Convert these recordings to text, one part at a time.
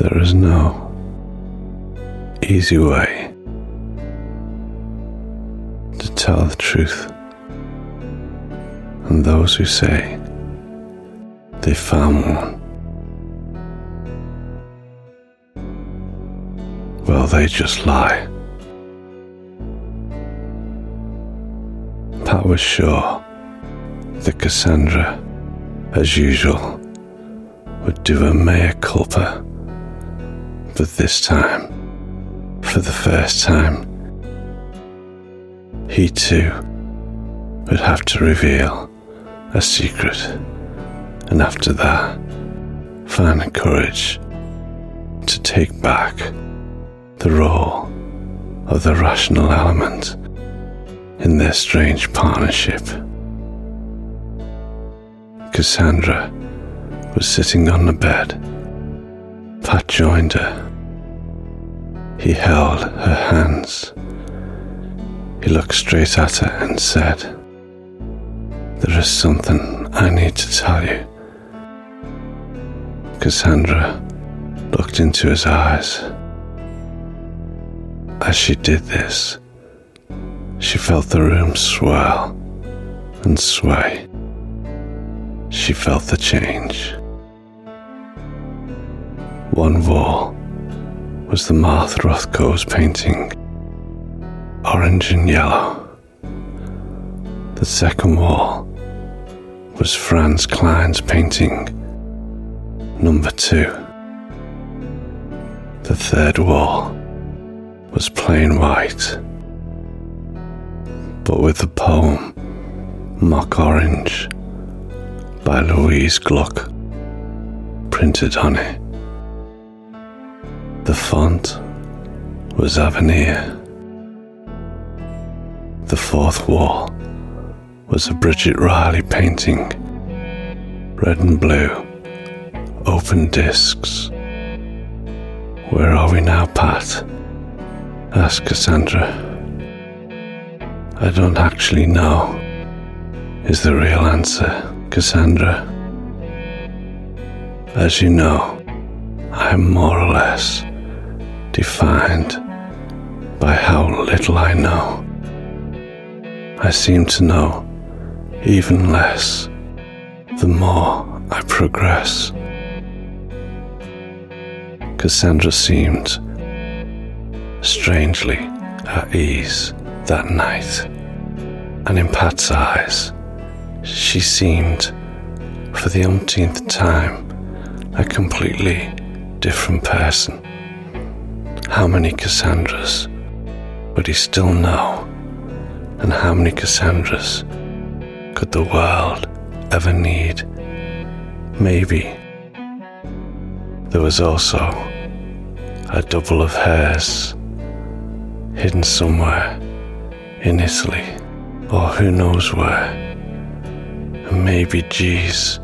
There is no easy way to tell the truth. And those who say they found one, well, they just lie. Pat was sure that Cassandra, as usual, would do a mea culpa. But this time, for the first time, he too would have to reveal a secret, and after that, find the courage to take back the role of the rational element in their strange partnership. Cassandra was sitting on the bed. Pat joined her. He held her hands. He looked straight at her and said, There is something I need to tell you. Cassandra looked into his eyes. As she did this, she felt the room swirl and sway. She felt the change. One wall was the Martha Rothko's painting, orange and yellow. The second wall was Franz Kline's painting, number two. The third wall was plain white, but with the poem Mock Orange by Louise Gluck printed on it. The font was Avenir. The fourth wall was a Bridget Riley painting, red and blue, open discs. Where are we now, Pat? asked Cassandra. I don't actually know, is the real answer, Cassandra. As you know, I am more or less defined by how little I know. I seem to know even less the more I progress. Cassandra seemed strangely at ease that night, and in Pat's eyes, she seemed, for the umpteenth time, a completely different person. How many Cassandras would he still know? And how many Cassandras could the world ever need? Maybe. There was also a double of hers hidden somewhere in Italy or who knows where. And maybe, geez,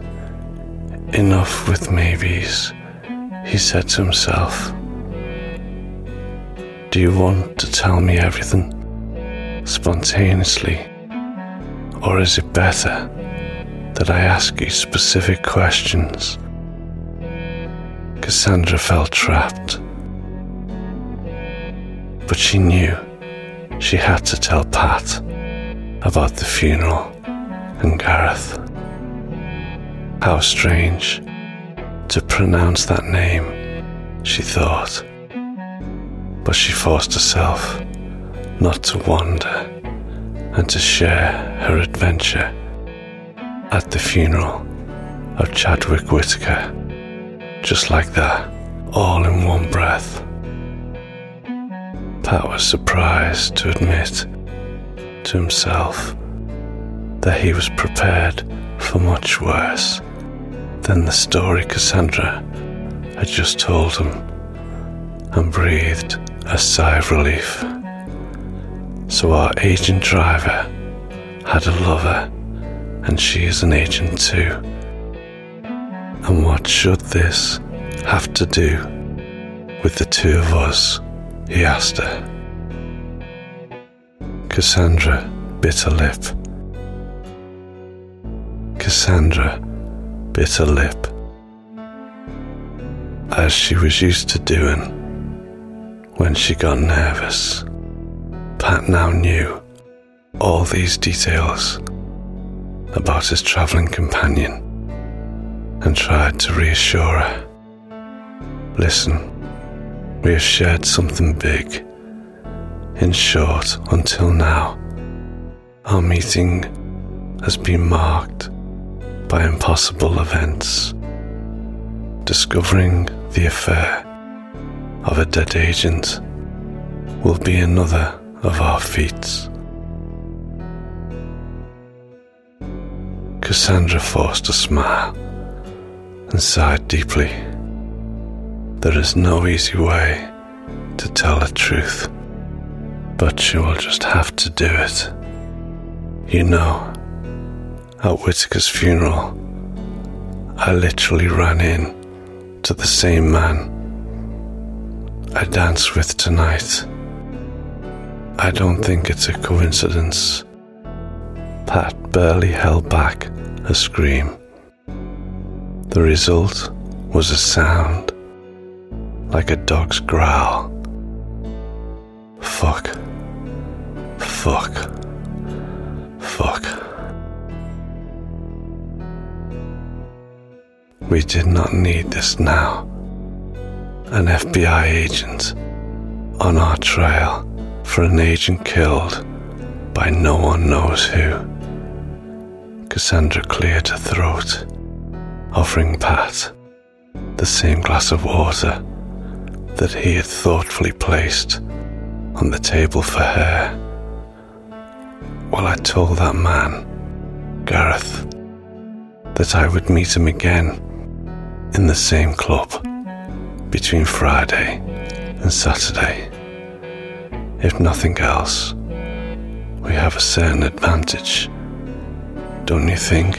enough with maybes, he said to himself. Do you want to tell me everything spontaneously? Or is it better that I ask you specific questions? Cassandra felt trapped. But she knew she had to tell Pat about the funeral and Gareth. How strange to pronounce that name, she thought but she forced herself not to wander and to share her adventure at the funeral of Chadwick Whitaker, just like that, all in one breath. Pat was surprised to admit to himself that he was prepared for much worse than the story Cassandra had just told him and breathed a sigh of relief. So our agent driver had a lover, and she is an agent too. And what should this have to do with the two of us? he asked her. Cassandra bit her lip. Cassandra bit her lip. as she was used to doing when she got nervous. Pat now knew all these details about his travelling companion and tried to reassure her. Listen, we have shared something big. In short, until now, our meeting has been marked by impossible events. Discovering the affair of a dead agent will be another of our feats. Cassandra forced a smile and sighed deeply. There is no easy way to tell the truth, but she will just have to do it. You know, at Whitaker's funeral, I literally ran in to the same man I danced with tonight. I don't think it's a coincidence. Pat barely held back a scream. The result was a sound like a dog's growl. Fuck. Fuck. Fuck. We did not need this now. An FBI agent on our trail for an agent killed by no one knows who. Cassandra cleared her throat, offering Pat the same glass of water that he had thoughtfully placed on the table for her. Well, I told that man, Gareth, that I would meet him again in the same club between Friday and Saturday. If nothing else, we have a certain advantage don't you think?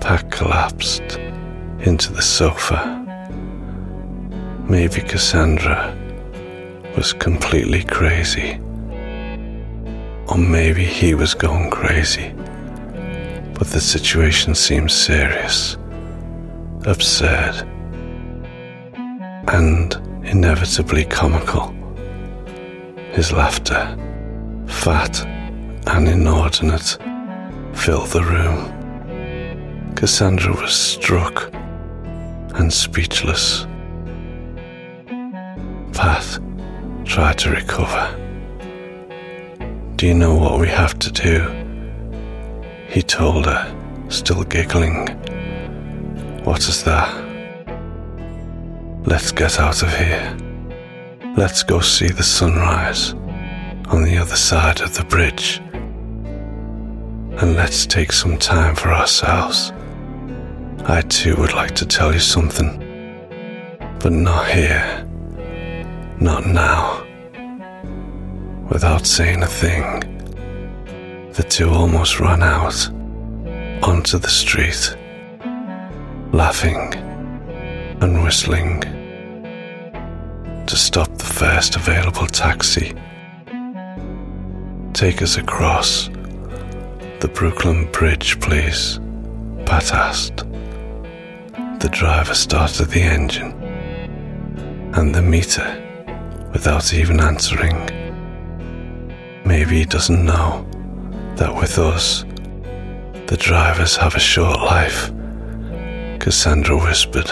Pat collapsed into the sofa. Maybe Cassandra was completely crazy. Or maybe he was going crazy. But the situation seemed serious, absurd, and inevitably comical. His laughter, fat and inordinate filled the room. Cassandra was struck and speechless. Pat tried to recover. Do you know what we have to do? He told her, still giggling. What is that? Let's get out of here. Let's go see the sunrise on the other side of the bridge and let's take some time for ourselves. I too would like to tell you something, but not here, not now. Without saying a thing, the two almost ran out onto the street, laughing and whistling to stop the first available taxi. Take us across the Brooklyn Bridge, please? Pat asked. The driver started the engine and the meter without even answering. Maybe he doesn't know that with us, the drivers have a short life, Cassandra whispered.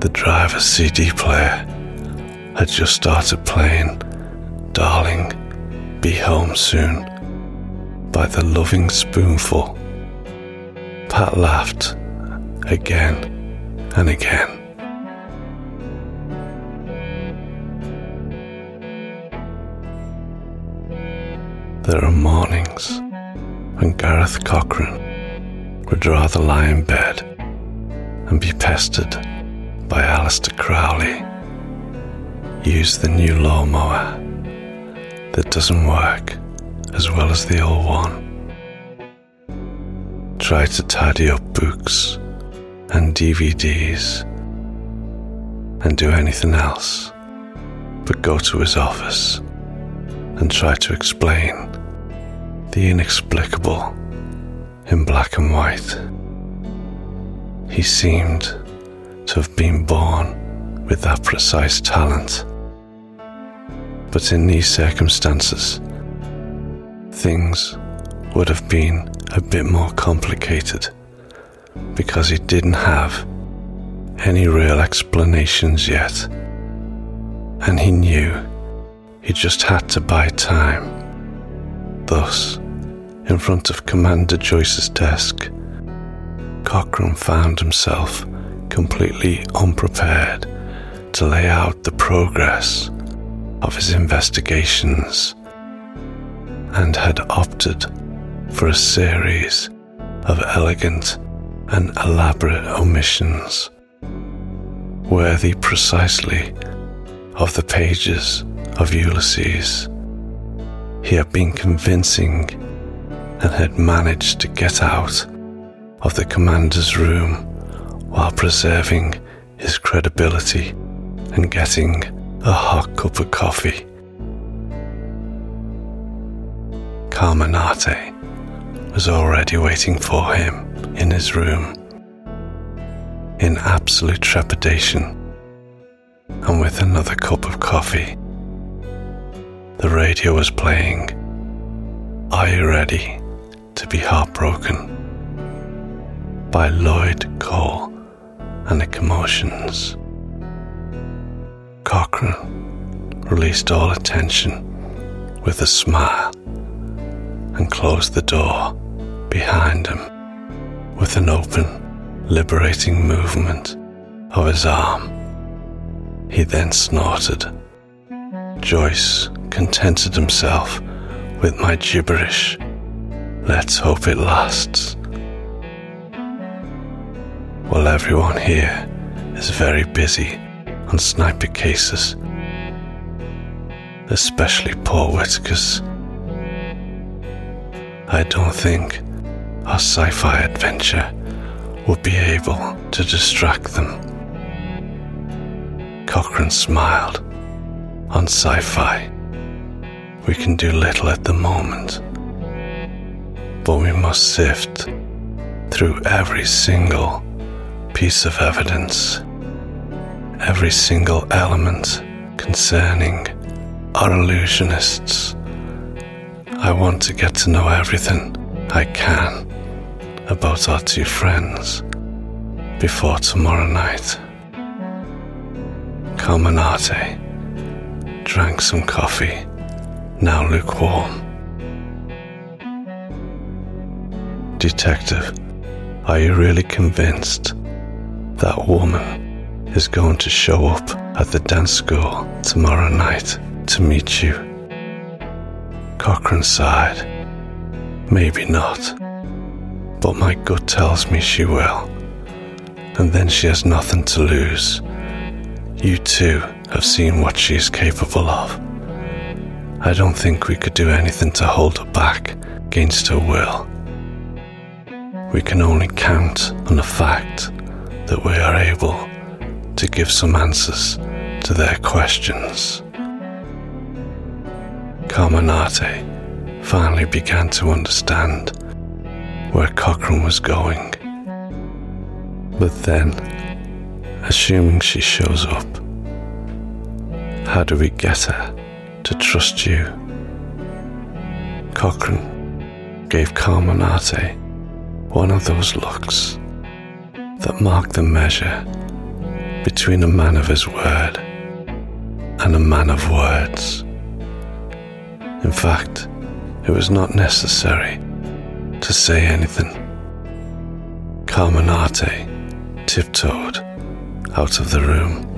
The driver's CD player had just started playing Darling, Be Home Soon by the Lovin' Spoonful. Pat laughed again and again. There are mornings when Gareth Cochrane would rather lie in bed and be pestered by Aleister Crowley. Use the new lawnmower that doesn't work as well as the old one. Try to tidy up books and DVDs and do anything else but go to his office and try to explain the inexplicable in black and white. He seemed to have been born with that precise talent. But in these circumstances, things would have been a bit more complicated because he didn't have any real explanations yet. And he knew he just had to buy time. Thus, in front of Commander Joyce's desk, Cochrane found himself completely unprepared to lay out the progress of his investigations and had opted for a series of elegant and elaborate omissions, worthy precisely of the pages of Ulysses. He had been convincing and had managed to get out of the commander's room while preserving his credibility and getting a hot cup of coffee. Carminati was already waiting for him in his room in absolute trepidation and with another cup of coffee. The radio was playing Are You Ready to Be Heartbroken by Lloyd Cole and the Commotions. Cochrane released all attention with a smile and closed the door behind him with an open, liberating movement of his arm. He then snorted. Joyce contented himself with my gibberish. Let's hope it lasts. While everyone here is very busy on sniper cases, especially poor Whitaker's. I don't think our sci fi adventure would be able to distract them. Cochrane smiled. On sci fi, we can do little at the moment, but we must sift through every single piece of evidence, every single element concerning our illusionists. I want to get to know everything I can about our two friends before tomorrow night. Carminati drank some coffee, now lukewarm. Detective, are you really convinced that woman is going to show up at the dance school tomorrow night to meet you? Cochrane sighed. Maybe not, but my gut tells me she will. And then she has nothing to lose. You too have seen what she is capable of. I don't think we could do anything to hold her back against her will. We can only count on the fact that we are able to give some answers to their questions. Carminati finally began to understand where Cochrane was going. But then, assuming she shows up, how do we get her to trust you? Cochrane gave Carminati one of those looks that mark the measure between a man of his word and a man of words. In fact, it was not necessary to say anything. Carminati tiptoed out of the room,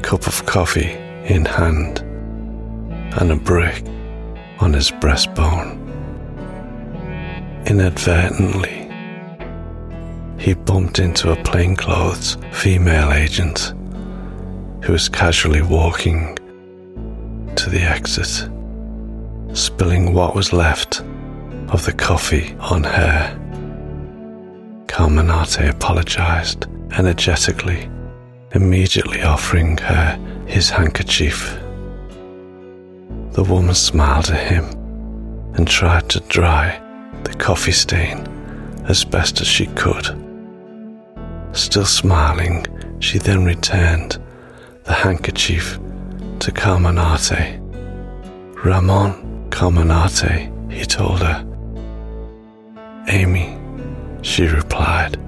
cup of coffee in hand, and a brick on his breastbone. Inadvertently, he bumped into a plainclothes female agent who was casually walking to the exit spilling what was left of the coffee on her. Carminati apologized energetically, immediately offering her his handkerchief. The woman smiled at him and tried to dry the coffee stain as best as she could. Still smiling, she then returned the handkerchief to Carminati. Ramon Carminati, he told her. Amy, she replied.